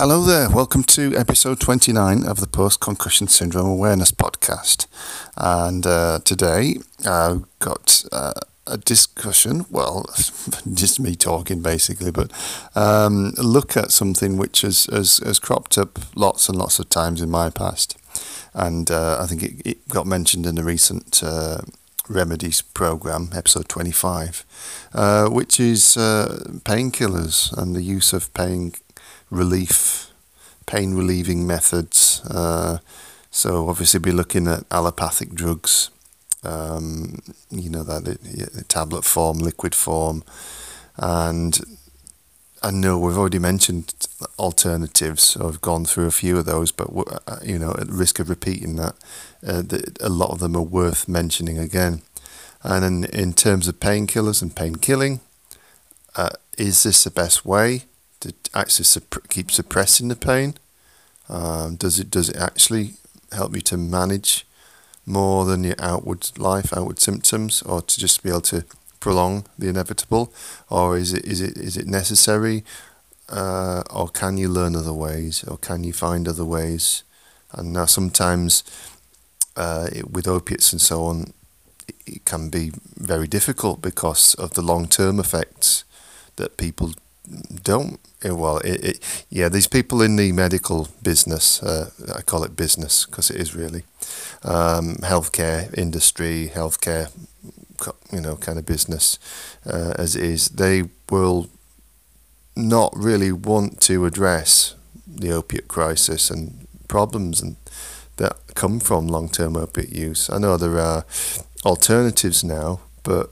Hello there, welcome to episode 29 of the Post Concussion Syndrome Awareness Podcast. And uh, today I've got uh, a discussion, well, just me talking basically, but um, look at something which has, has, has, cropped up lots and lots of times in my past. And uh, I think it, it, got mentioned in the recent uh, remedies program, episode 25, uh, which is uh, painkillers and the use of pain relief, pain relieving methods. Uh, so obviously, be looking at allopathic drugs. Um, you know that the tablet form, liquid form, and I know we've already mentioned alternatives. So I've gone through a few of those, but uh, you know, at risk of repeating that, uh, a lot of them are worth mentioning again. And in, in terms of painkillers and pain killing, uh, is this the best way? To actually supp- keep suppressing the pain? Um, does it does it actually help you to manage more than your outward life, outward symptoms, or to just be able to prolong the inevitable, or is it is it is it necessary, uh, or can you learn other ways, or can you find other ways? And now sometimes uh, it, with opiates and so on, it, it can be very difficult because of the long term effects that people don't well it, it, yeah these people in the medical business uh, I call it business because it is really um, healthcare industry healthcare you know kind of business uh, as it is they will not really want to address the opiate crisis and problems and that come from long-term opiate use. I know there are alternatives now but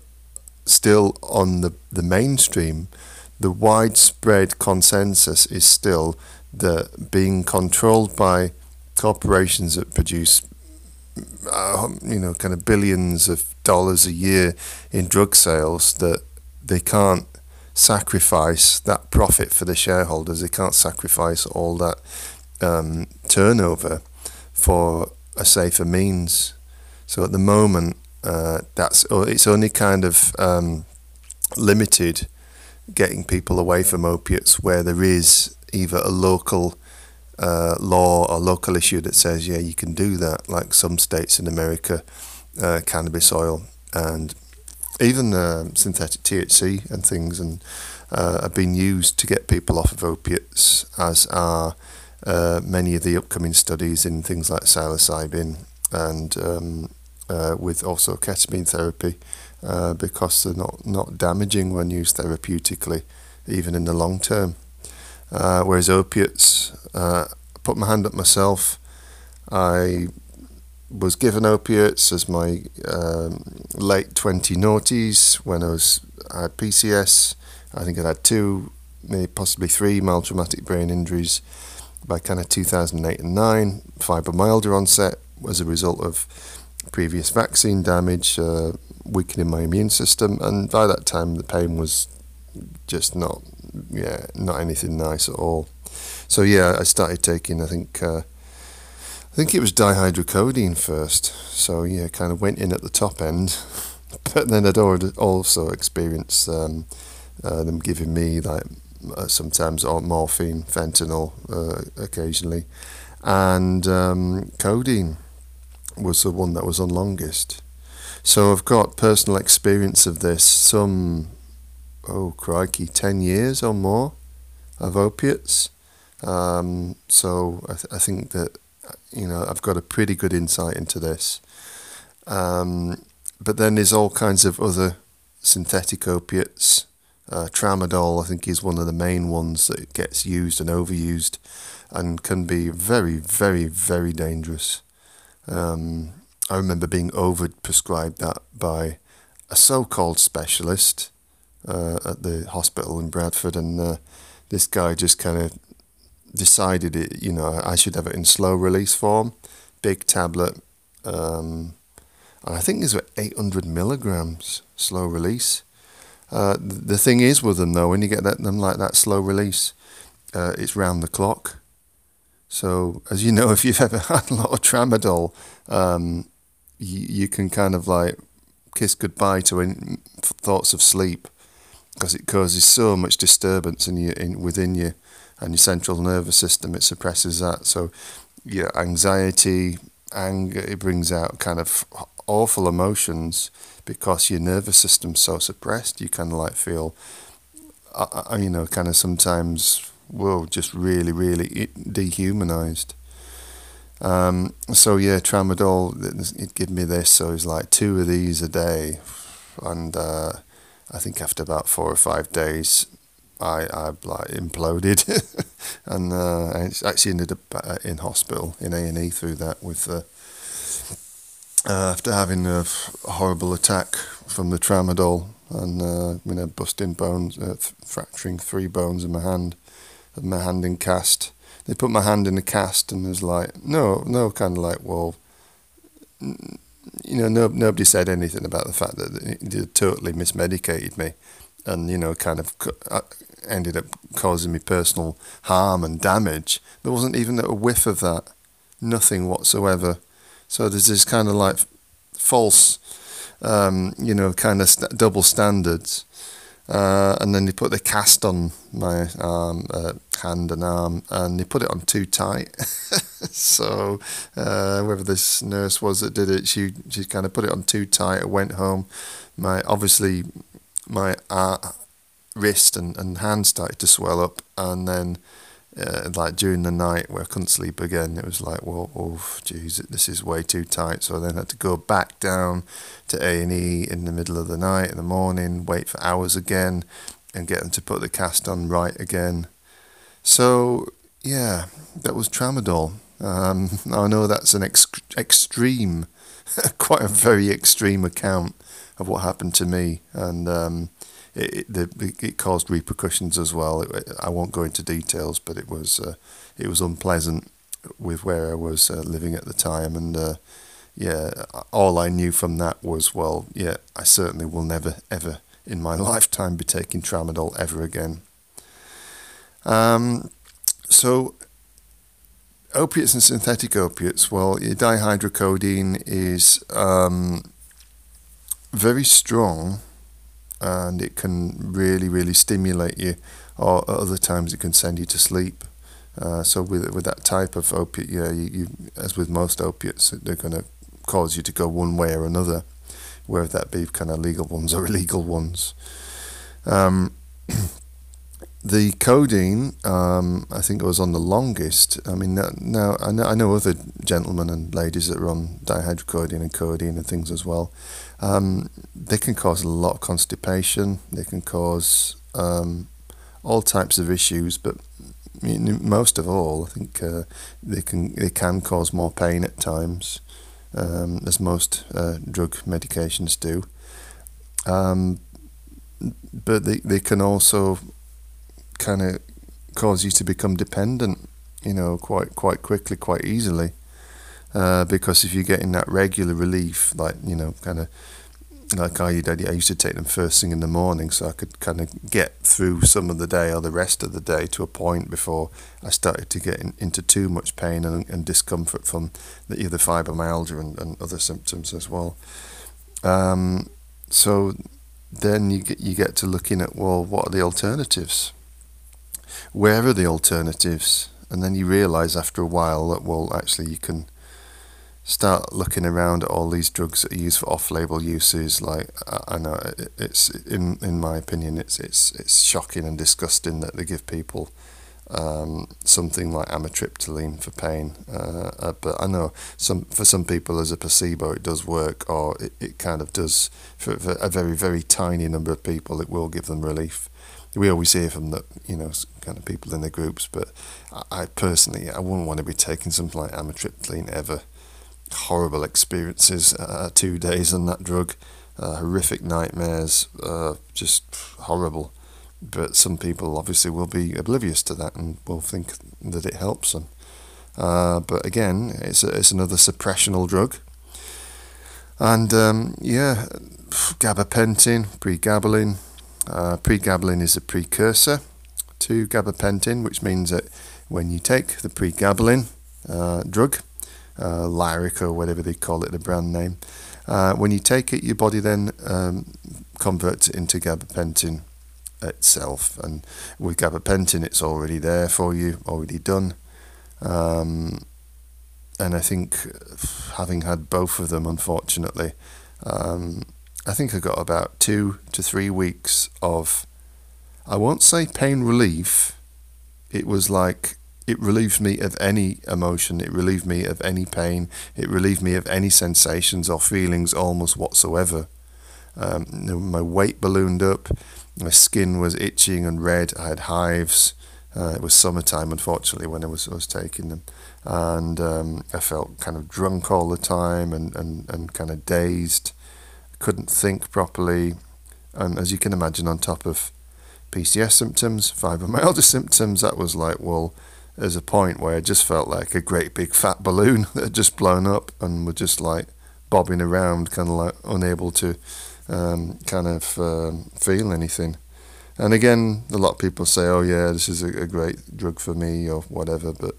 still on the the mainstream the widespread consensus is still that being controlled by corporations that produce uh, you know kind of billions of dollars a year in drug sales that they can't sacrifice that profit for the shareholders. They can't sacrifice all that um, turnover for a safer means. So at the moment uh, that's it's only kind of um, limited getting people away from opiates where there is either a local uh, law or local issue that says, yeah, you can do that, like some states in America, uh, cannabis oil and even uh, synthetic THC and things, and uh, have been used to get people off of opiates, as are uh, many of the upcoming studies in things like psilocybin and um, uh, with also ketamine therapy uh, because they're not, not damaging when used therapeutically, even in the long term. Uh, whereas opiates, uh, put my hand up myself. I was given opiates as my um, late 20 noughties when I was I had PCS. I think I had two, maybe possibly three mild traumatic brain injuries by kind of 2008 and 9. Fibromyalgia onset as a result of previous vaccine damage, uh, weakening my immune system, and by that time the pain was just not, yeah, not anything nice at all. So yeah, I started taking, I think, uh, I think it was dihydrocodeine first. So yeah, kind of went in at the top end, but then I'd already also experienced um, uh, them giving me like uh, sometimes morphine, fentanyl, uh, occasionally, and um, codeine was the one that was on longest. So I've got personal experience of this, some, oh crikey, 10 years or more of opiates. Um, so I, th- I, think that, you know, I've got a pretty good insight into this. Um, but then there's all kinds of other synthetic opiates. Uh, tramadol, I think, is one of the main ones that gets used and overused and can be very, very, very dangerous. Um, I remember being over prescribed that by a so called specialist uh, at the hospital in Bradford, and uh, this guy just kind of decided it, you know, I should have it in slow release form, big tablet. Um, and I think these were 800 milligrams slow release. Uh, the thing is with them though, when you get that, them like that slow release, uh, it's round the clock. So, as you know, if you've ever had a lot of tramadol, um, you, you can kind of like kiss goodbye to in, thoughts of sleep because it causes so much disturbance in you in within you and your central nervous system, it suppresses that. So your anxiety, anger, it brings out kind of awful emotions because your nervous system's so suppressed. You kind of like feel, you know, kind of sometimes, whoa, just really, really dehumanized. Um, so yeah, tramadol, it gave me this. So it's like two of these a day, and uh, I think after about four or five days, I I like imploded, and uh, I actually ended up uh, in hospital in A and E through that with. Uh, uh, after having a horrible attack from the tramadol and uh, you know busting bones, uh, fracturing three bones in my hand, my hand in cast, they put my hand in the cast and was like, no, no, kind of like, well, you know, no, nobody said anything about the fact that they totally mismedicated me and, you know, kind of uh, ended up causing me personal harm and damage. There wasn't even a whiff of that, nothing whatsoever. So there's this kind of like false, um, you know, kind of st- double standards. Uh, and then they put the cast on my uh, hand and arm, and they put it on too tight. so uh, whoever this nurse was that did it, she she kind of put it on too tight. I went home. My obviously my uh, wrist and, and hand started to swell up, and then uh, like during the night where I couldn't sleep again, it was like, well, oh, geez, this is way too tight. So I then had to go back down to A and E in the middle of the night, in the morning, wait for hours again, and get them to put the cast on right again. So yeah, that was tramadol. Um, I know that's an ex- extreme, quite a very extreme account of what happened to me, and um, it, it, it caused repercussions as well. It, I won't go into details, but it was uh, it was unpleasant with where I was uh, living at the time, and uh, yeah, all I knew from that was well, yeah, I certainly will never ever in my lifetime be taking tramadol ever again. Um, so opiates and synthetic opiates. Well, dihydrocodeine is um, very strong and it can really, really stimulate you. Or at other times, it can send you to sleep. Uh, so with with that type of opiate, yeah, you, you as with most opiates, they're going to cause you to go one way or another, whether that be kind of legal ones or illegal ones. Um, the codeine, um, I think it was on the longest. I mean, now, I, know, I know other gentlemen and ladies that are on dihydrocodeine and codeine and things as well. Um, they can cause a lot of constipation. They can cause um, all types of issues, but most of all, I think uh, they can they can cause more pain at times, um, as most uh, drug medications do. Um, but they, they can also kind of cause you to become dependent, you know, quite quite quickly, quite easily. Uh, because if you're getting that regular relief, like you know, kind of like I I used to take them first thing in the morning, so I could kind of get through some of the day or the rest of the day to a point before I started to get in, into too much pain and, and discomfort from the, either fibromyalgia and, and other symptoms as well. Um, so then you get you get to looking at well, what are the alternatives? Where are the alternatives? And then you realise after a while that well, actually, you can start looking around at all these drugs that are used for off-label uses. Like I know it's in in my opinion, it's it's it's shocking and disgusting that they give people um, something like amitriptyline for pain. Uh, uh, but I know some for some people as a placebo it does work, or it, it kind of does for, for a very very tiny number of people it will give them relief. We always hear from the you know kind of people in the groups, but I, I personally I wouldn't want to be taking something like amitriptyline ever horrible experiences, uh, two days on that drug, uh, horrific nightmares, uh, just horrible. But some people obviously will be oblivious to that and will think that it helps them. Uh, but again, it's a, it's another suppressional drug. And um, yeah, gabapentin, pregabalin. Uh, pregabalin is a precursor to gabapentin, which means that when you take the pregabalin uh, drug, uh, Lyrica or whatever they call it, the brand name. Uh, when you take it, your body then um, converts it into gabapentin. itself. And with gabapentin, it's already there for you, already done. Um, and I think having had both of them, unfortunately, um, I think I got about two to three weeks of, I won't say pain relief. It was like it relieved me of any emotion, it relieved me of any pain, it relieved me of any sensations or feelings almost whatsoever. Um, my weight ballooned up, my skin was itching and red, I had hives. Uh, it was summertime, unfortunately, when I was, I was taking them. And um, I felt kind of drunk all the time and, and, and kind of dazed couldn't think properly, and as you can imagine, on top of PCS symptoms, fibromyalgia symptoms, that was like, well, there's a point where I just felt like a great big fat balloon that had just blown up and were just like bobbing around, kind of like unable to um, kind of um, feel anything. And again, a lot of people say, oh, yeah, this is a, a great drug for me or whatever, but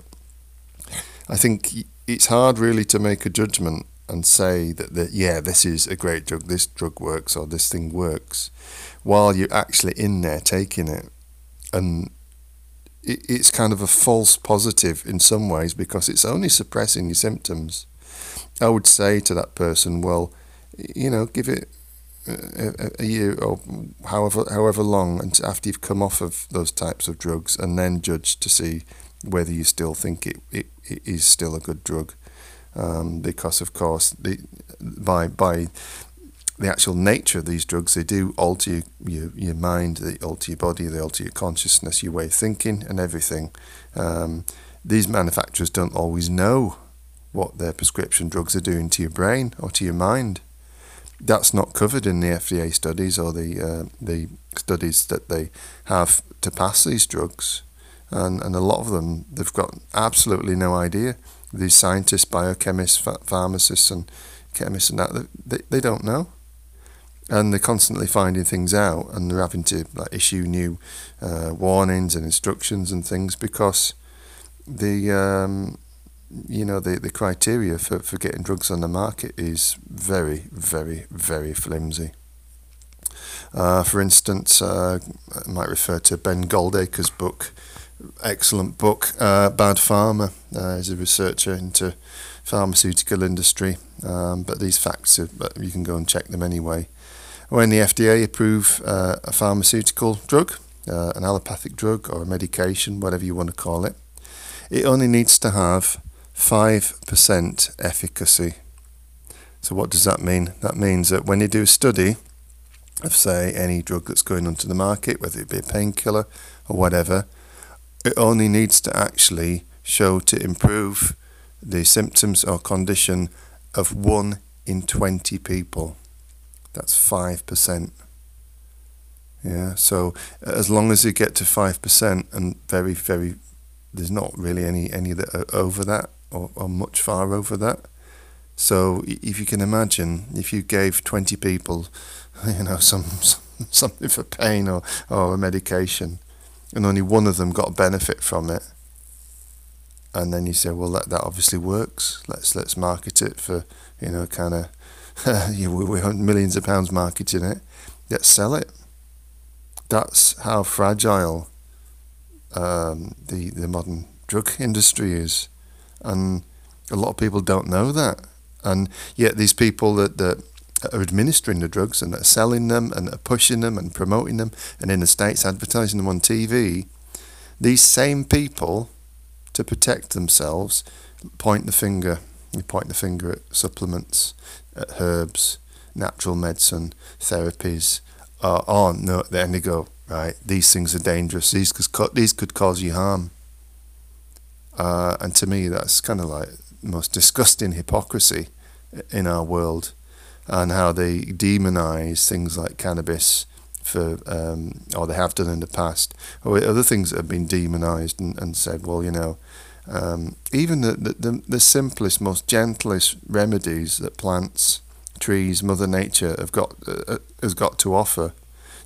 I think it's hard really to make a judgment and say that, that yeah, this is a great drug, this drug works or this thing works, while you're actually in there taking it. And it, it's kind of a false positive in some ways because it's only suppressing your symptoms. I would say to that person, well, you know, give it a, a, year or however however long and after you've come off of those types of drugs and then judge to see whether you still think it, it, it is still a good drug um, because of course the, by by the actual nature of these drugs, they do alter your, your, your mind, they alter your body, they alter your consciousness, your way of thinking, and everything. Um, these manufacturers don't always know what their prescription drugs are doing to your brain or to your mind. That's not covered in the FDA studies or the uh, the studies that they have to pass these drugs, and and a lot of them they've got absolutely no idea these scientists, biochemists, pharmacists, and chemists, and that they, they don't know, and they're constantly finding things out, and they're having to like issue new uh, warnings and instructions and things because the um, you know the the criteria for, for getting drugs on the market is very very very flimsy. Uh, for instance, uh, I might refer to Ben Goldacre's book excellent book, uh, Bad Pharma. Uh, he's a researcher into pharmaceutical industry, um, but these facts, are, you can go and check them anyway. When the FDA approve uh, a pharmaceutical drug, uh, an allopathic drug or a medication, whatever you want to call it, it only needs to have 5% efficacy. So what does that mean? That means that when you do a study of, say, any drug that's going onto the market, whether it be a painkiller or whatever, it only needs to actually show to improve the symptoms or condition of 1 in 20 people. That's 5%. Yeah, so as long as you get to 5% and very, very, there's not really any, any that are over that or, or much far over that. So if you can imagine, if you gave 20 people, you know, some, some something for pain or, or a medication, and only one of them got a benefit from it, and then you say, well, that, that obviously works. Let's let's market it for you know kind of we have millions of pounds marketing it. Let's sell it. That's how fragile um, the the modern drug industry is, and a lot of people don't know that. And yet these people that that are administering the drugs and are selling them and are pushing them and promoting them and in the States advertising them on TV, these same people, to protect themselves, point the finger. You point the finger at supplements, at herbs, natural medicine, therapies. Uh, oh, no, then they go, right, these things are dangerous. These could, these could cause you harm. Uh, and to me, that's kind of like the most disgusting hypocrisy in our world and how they demonize things like cannabis for, um, or they have done in the past, or other things that have been demonized and, and said, well, you know, um, even the, the, the simplest, most gentlest remedies that plants, trees, Mother Nature have got uh, uh, has got to offer,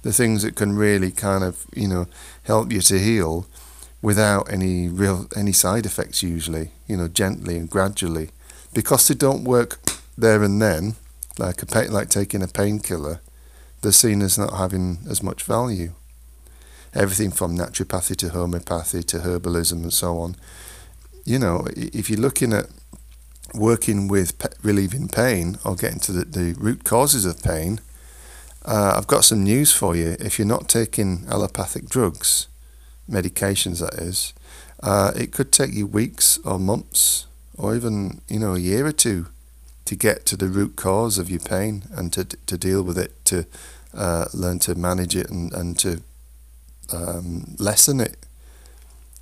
the things that can really kind of you know help you to heal, without any real any side effects usually, you know, gently and gradually, because they don't work there and then like a like taking a painkiller, they're seen as not having as much value. everything from naturopathy to homeopathy to herbalism and so on. You know, if you're looking at working with pe- relieving pain or getting to the, the root causes of pain, uh, I've got some news for you. If you're not taking allopathic drugs, medications that is, uh, it could take you weeks or months or even you know a year or two to get to the root cause of your pain and to to deal with it, to uh, learn to manage it and and to um, lessen it.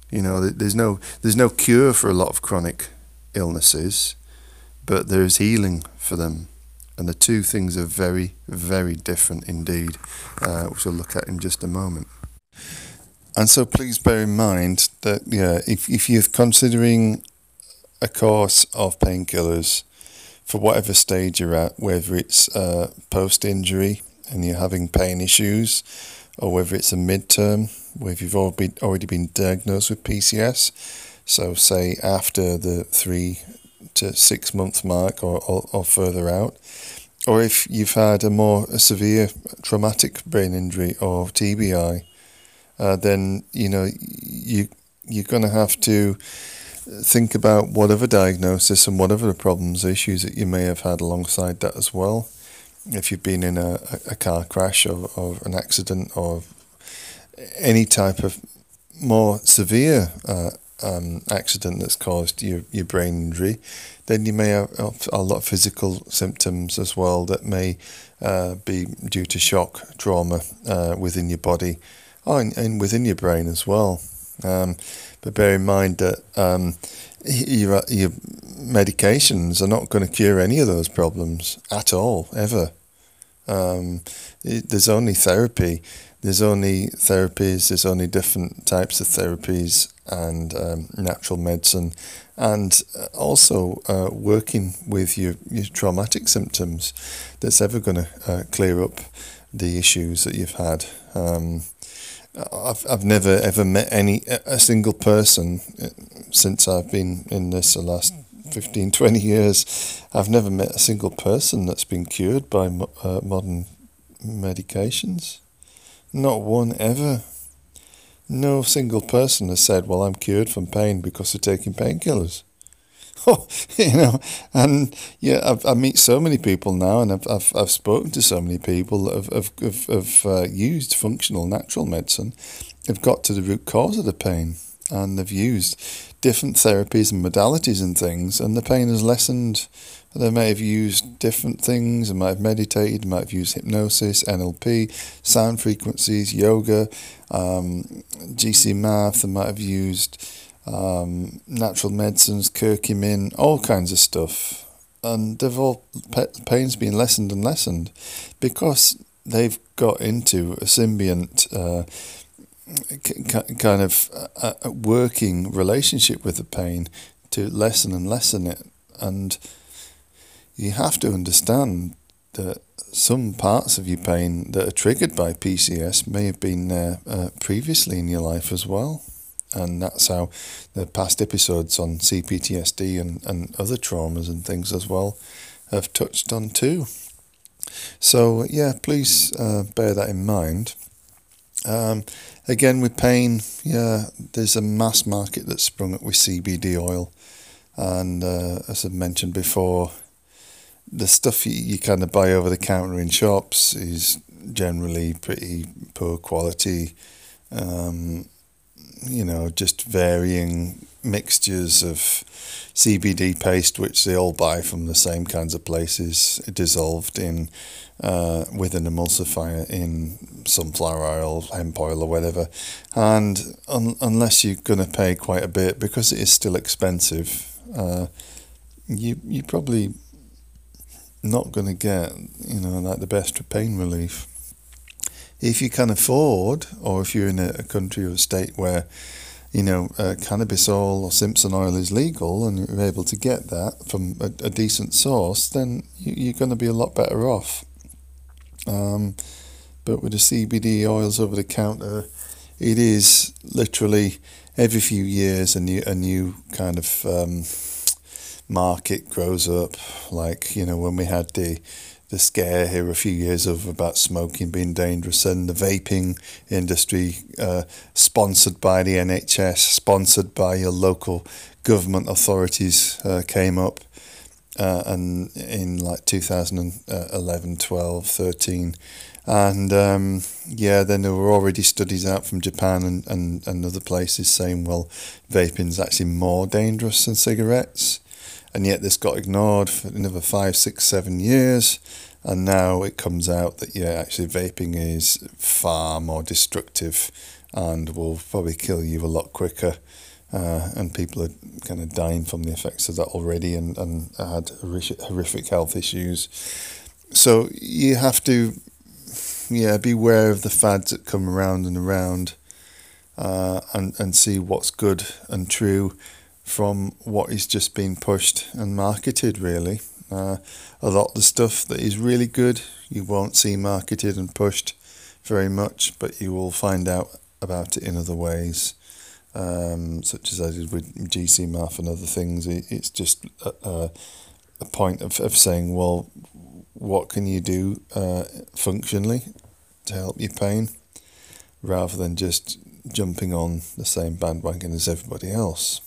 You know, there's no there's no cure for a lot of chronic illnesses, but there is healing for them, and the two things are very very different indeed, uh, which we'll look at in just a moment. And so, please bear in mind that yeah, if if you're considering a course of painkillers for whatever stage you're at, whether it's uh, post injury and you're having pain issues, or whether it's a midterm, where you've already been, already been diagnosed with PCS. So, say after the three to six month mark or, or, or further out, or if you've had a more a severe traumatic brain injury or TBI, uh, then you know you you're going to have to think about whatever diagnosis and whatever the problems, issues that you may have had alongside that as well. If you've been in a, a car crash or, or an accident or any type of more severe uh, um, accident that's caused your, your brain injury, then you may have a lot of physical symptoms as well that may uh, be due to shock, trauma uh, within your body, in, and within your brain as well. Um, but bear in mind that um, your, your medications are not going to cure any of those problems at all, ever. Um, it, there's only therapy. There's only therapies. There's only different types of therapies and um, natural medicine, and uh, also uh, working with your, your traumatic symptoms that's ever going to uh, clear up the issues that you've had. Um, I've I've never ever met any a single person uh, since I've been in this the last 15, 20 years. I've never met a single person that's been cured by uh, modern medications. Not one ever. No single person has said, "Well, I'm cured from pain because of taking painkillers." Oh, you know, and yeah, I've, I meet so many people now, and I've, I've, I've spoken to so many people that have, have, have, have uh, used functional natural medicine, have got to the root cause of the pain, and they've used different therapies and modalities and things, and the pain has lessened. They may have used different things, they might have meditated, they might have used hypnosis, NLP, sound frequencies, yoga, um, GcMAF, they might have used um, natural medicines, curcumin, all kinds of stuff. And they've all, pain's been lessened and lessened because they've got into a symbiont uh, kind of a, a working relationship with the pain to lessen and lessen it. And you have to understand that some parts of your pain that are triggered by PCS may have been there uh, previously in your life as well and that's how the past episodes on CPTSD and, and other traumas and things as well have touched on too. So yeah, please uh, bear that in mind. Um, again, with pain, yeah, there's a mass market that's sprung up with CBD oil, and uh, as I mentioned before, the stuff you, you kind of buy over the counter in shops is generally pretty poor quality. Um, you know, just varying mixtures of CBD paste, which they all buy from the same kinds of places, dissolved in uh, with an emulsifier in sunflower oil, hemp oil, or whatever. And un- unless you're going to pay quite a bit, because it is still expensive, uh, you you probably not going to get you know like the best pain relief if you can afford, or if you're in a, country or a state where, you know, uh, cannabis oil or Simpson oil is legal and you're able to get that from a, a decent source, then you, are going to be a lot better off. Um, but with the CBD oils over the counter, it is literally every few years a new a new kind of um, market grows up. Like you know when we had the the scare here a few years of about smoking being dangerous and the vaping industry, uh, sponsored by the NHS, sponsored by your local government authorities, uh, came up. Uh, and in like 2011, 12, 13. And um, yeah, then there were already studies out from Japan and, and, and other places saying, well, vaping's actually more dangerous than cigarettes and yet this got ignored for another five, six, seven years. And now it comes out that, yeah, actually vaping is far more destructive and will probably kill you a lot quicker. Uh, and people are kind of dying from the effects of that already and, and had horrific health issues. So you have to, yeah, beware of the fads that come around and around uh, and, and see what's good and true from what is just being pushed and marketed, really. Uh, a lot of the stuff that is really good, you won't see marketed and pushed very much, but you will find out about it in other ways, um, such as I did with GcMAF and other things. It, it's just a, a, point of, of saying, well, what can you do uh, functionally to help your pain, rather than just jumping on the same bandwagon as everybody else.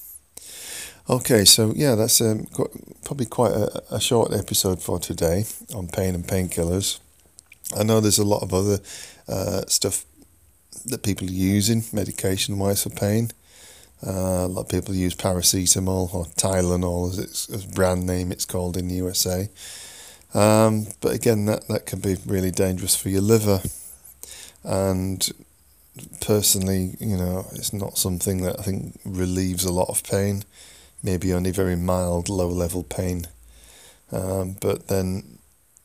Okay, so yeah, that's um, probably quite a, a, short episode for today on pain and painkillers. I know there's a lot of other uh, stuff that people are using medication wise for pain. Uh, a lot of people use paracetamol or Tylenol as its as brand name it's called in the USA. Um, but again, that, that can be really dangerous for your liver. And personally, you know, it's not something that I think relieves a lot of pain maybe only very mild low level pain. Um, but then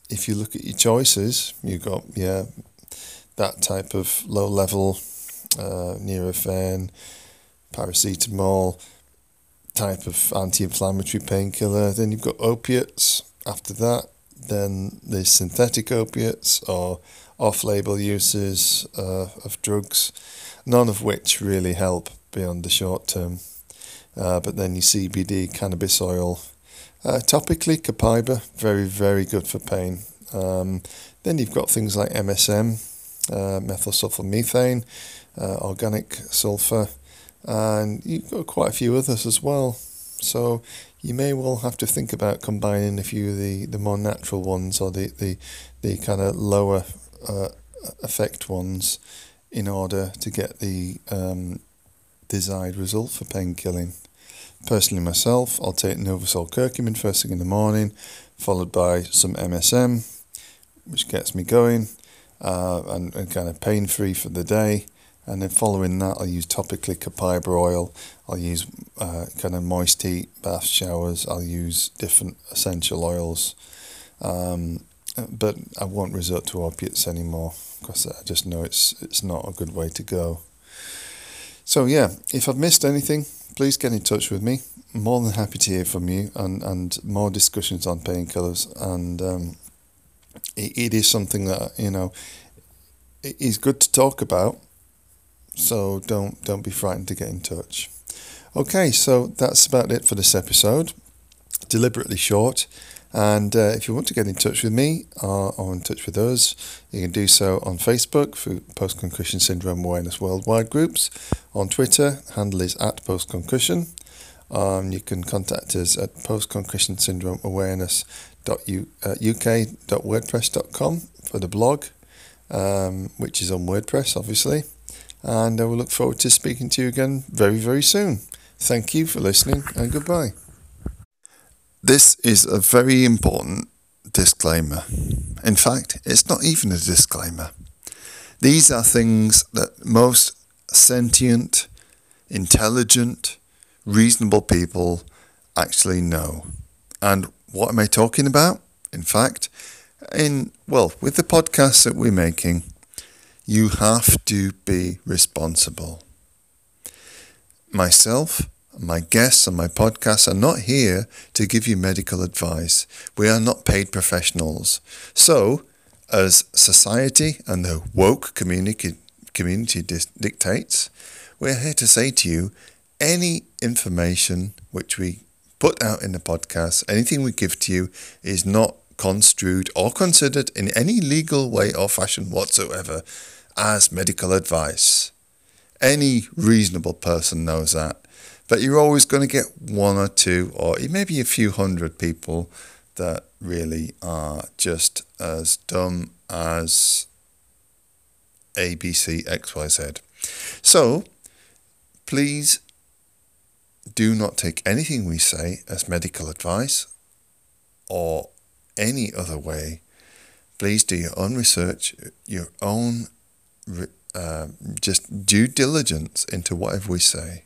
if you look at your choices, you've got, yeah, that type of low level uh, Nurofen, paracetamol type of anti inflammatory painkiller. Then you've got opiates after that. Then there's synthetic opiates or off label uses uh, of drugs, none of which really help beyond the short term. Uh, but then your CBD, cannabis oil. Uh, topically, copaiba, very, very good for pain. Um, then you've got things like MSM, uh, methyl sulfur uh, organic sulfur, and you've got quite a few others as well. So you may well have to think about combining a few of the, the more natural ones or the, the, the kind of lower uh, effect ones in order to get the um, desired result for pain killing. Personally, myself, I'll take Novasol curcumin first thing in the morning, followed by some MSM, which gets me going uh, and, and kind of pain free for the day. And then following that, I'll use topically copaiba oil. I'll use uh, kind of moist heat, bath showers. I'll use different essential oils. Um, but I won't resort to opiates anymore because I just know it's it's not a good way to go. So yeah, if I've missed anything, please get in touch with me. I'm more than happy to hear from you and, and more discussions on painkillers. And um, it, it is something that, you know, it is good to talk about. So don't don't be frightened to get in touch. Okay, so that's about it for this episode. Deliberately short. And uh, if you want to get in touch with me or, or, in touch with us, you can do so on Facebook through Post Concussion Syndrome Awareness Worldwide groups. On Twitter, handle is at Post Concussion. Um, you can contact us at Post Concussion Syndrome Awareness uk.wordpress.com uh, for the blog, um, which is on WordPress, obviously. And I will look forward to speaking to you again very, very soon. Thank you for listening and goodbye. This is a very important disclaimer. In fact, it's not even a disclaimer. These are things that most sentient, intelligent, reasonable people actually know. And what am I talking about? In fact, in well, with the podcasts that we're making, you have to be responsible. Myself, my guests on my podcast are not here to give you medical advice. We are not paid professionals. So, as society and the woke community, community dictates, we're here to say to you any information which we put out in the podcast, anything we give to you is not construed or considered in any legal way or fashion whatsoever as medical advice. Any reasonable person knows that. But you're always going to get one or two, or maybe a few hundred people that really are just as dumb as ABCXYZ. So please do not take anything we say as medical advice or any other way. Please do your own research, your own uh, just due diligence into whatever we say.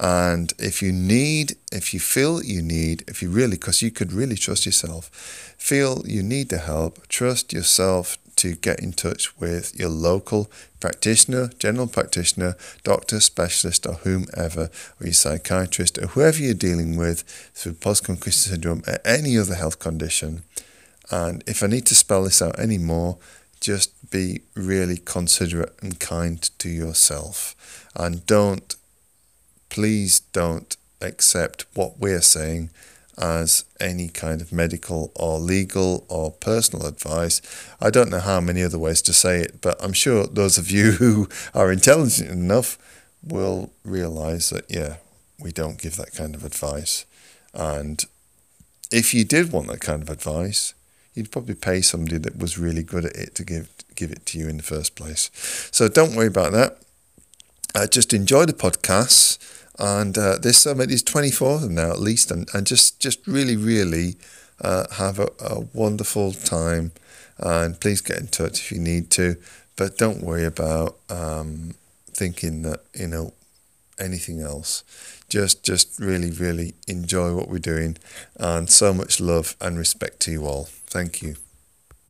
And if you need, if you feel you need, if you really, because you could really trust yourself, feel you need the help, trust yourself to get in touch with your local practitioner, general practitioner, doctor, specialist, or whomever, or your psychiatrist, or whoever you're dealing with through post concussion syndrome or any other health condition. And if I need to spell this out anymore, just be really considerate and kind to yourself. And don't, please don't accept what we're saying as any kind of medical or legal or personal advice. I don't know how many other ways to say it, but I'm sure those of you who are intelligent enough will realize that, yeah, we don't give that kind of advice. And if you did want that kind of advice, you'd probably pay somebody that was really good at it to give give it to you in the first place. So don't worry about that. Uh, just enjoy the podcasts and uh, there's so many, there's 24 of them now at least, and, and just, just really, really uh, have a, a wonderful time. And please get in touch if you need to, but don't worry about um, thinking that you know anything else. Just, just really, really enjoy what we're doing, and so much love and respect to you all. Thank you.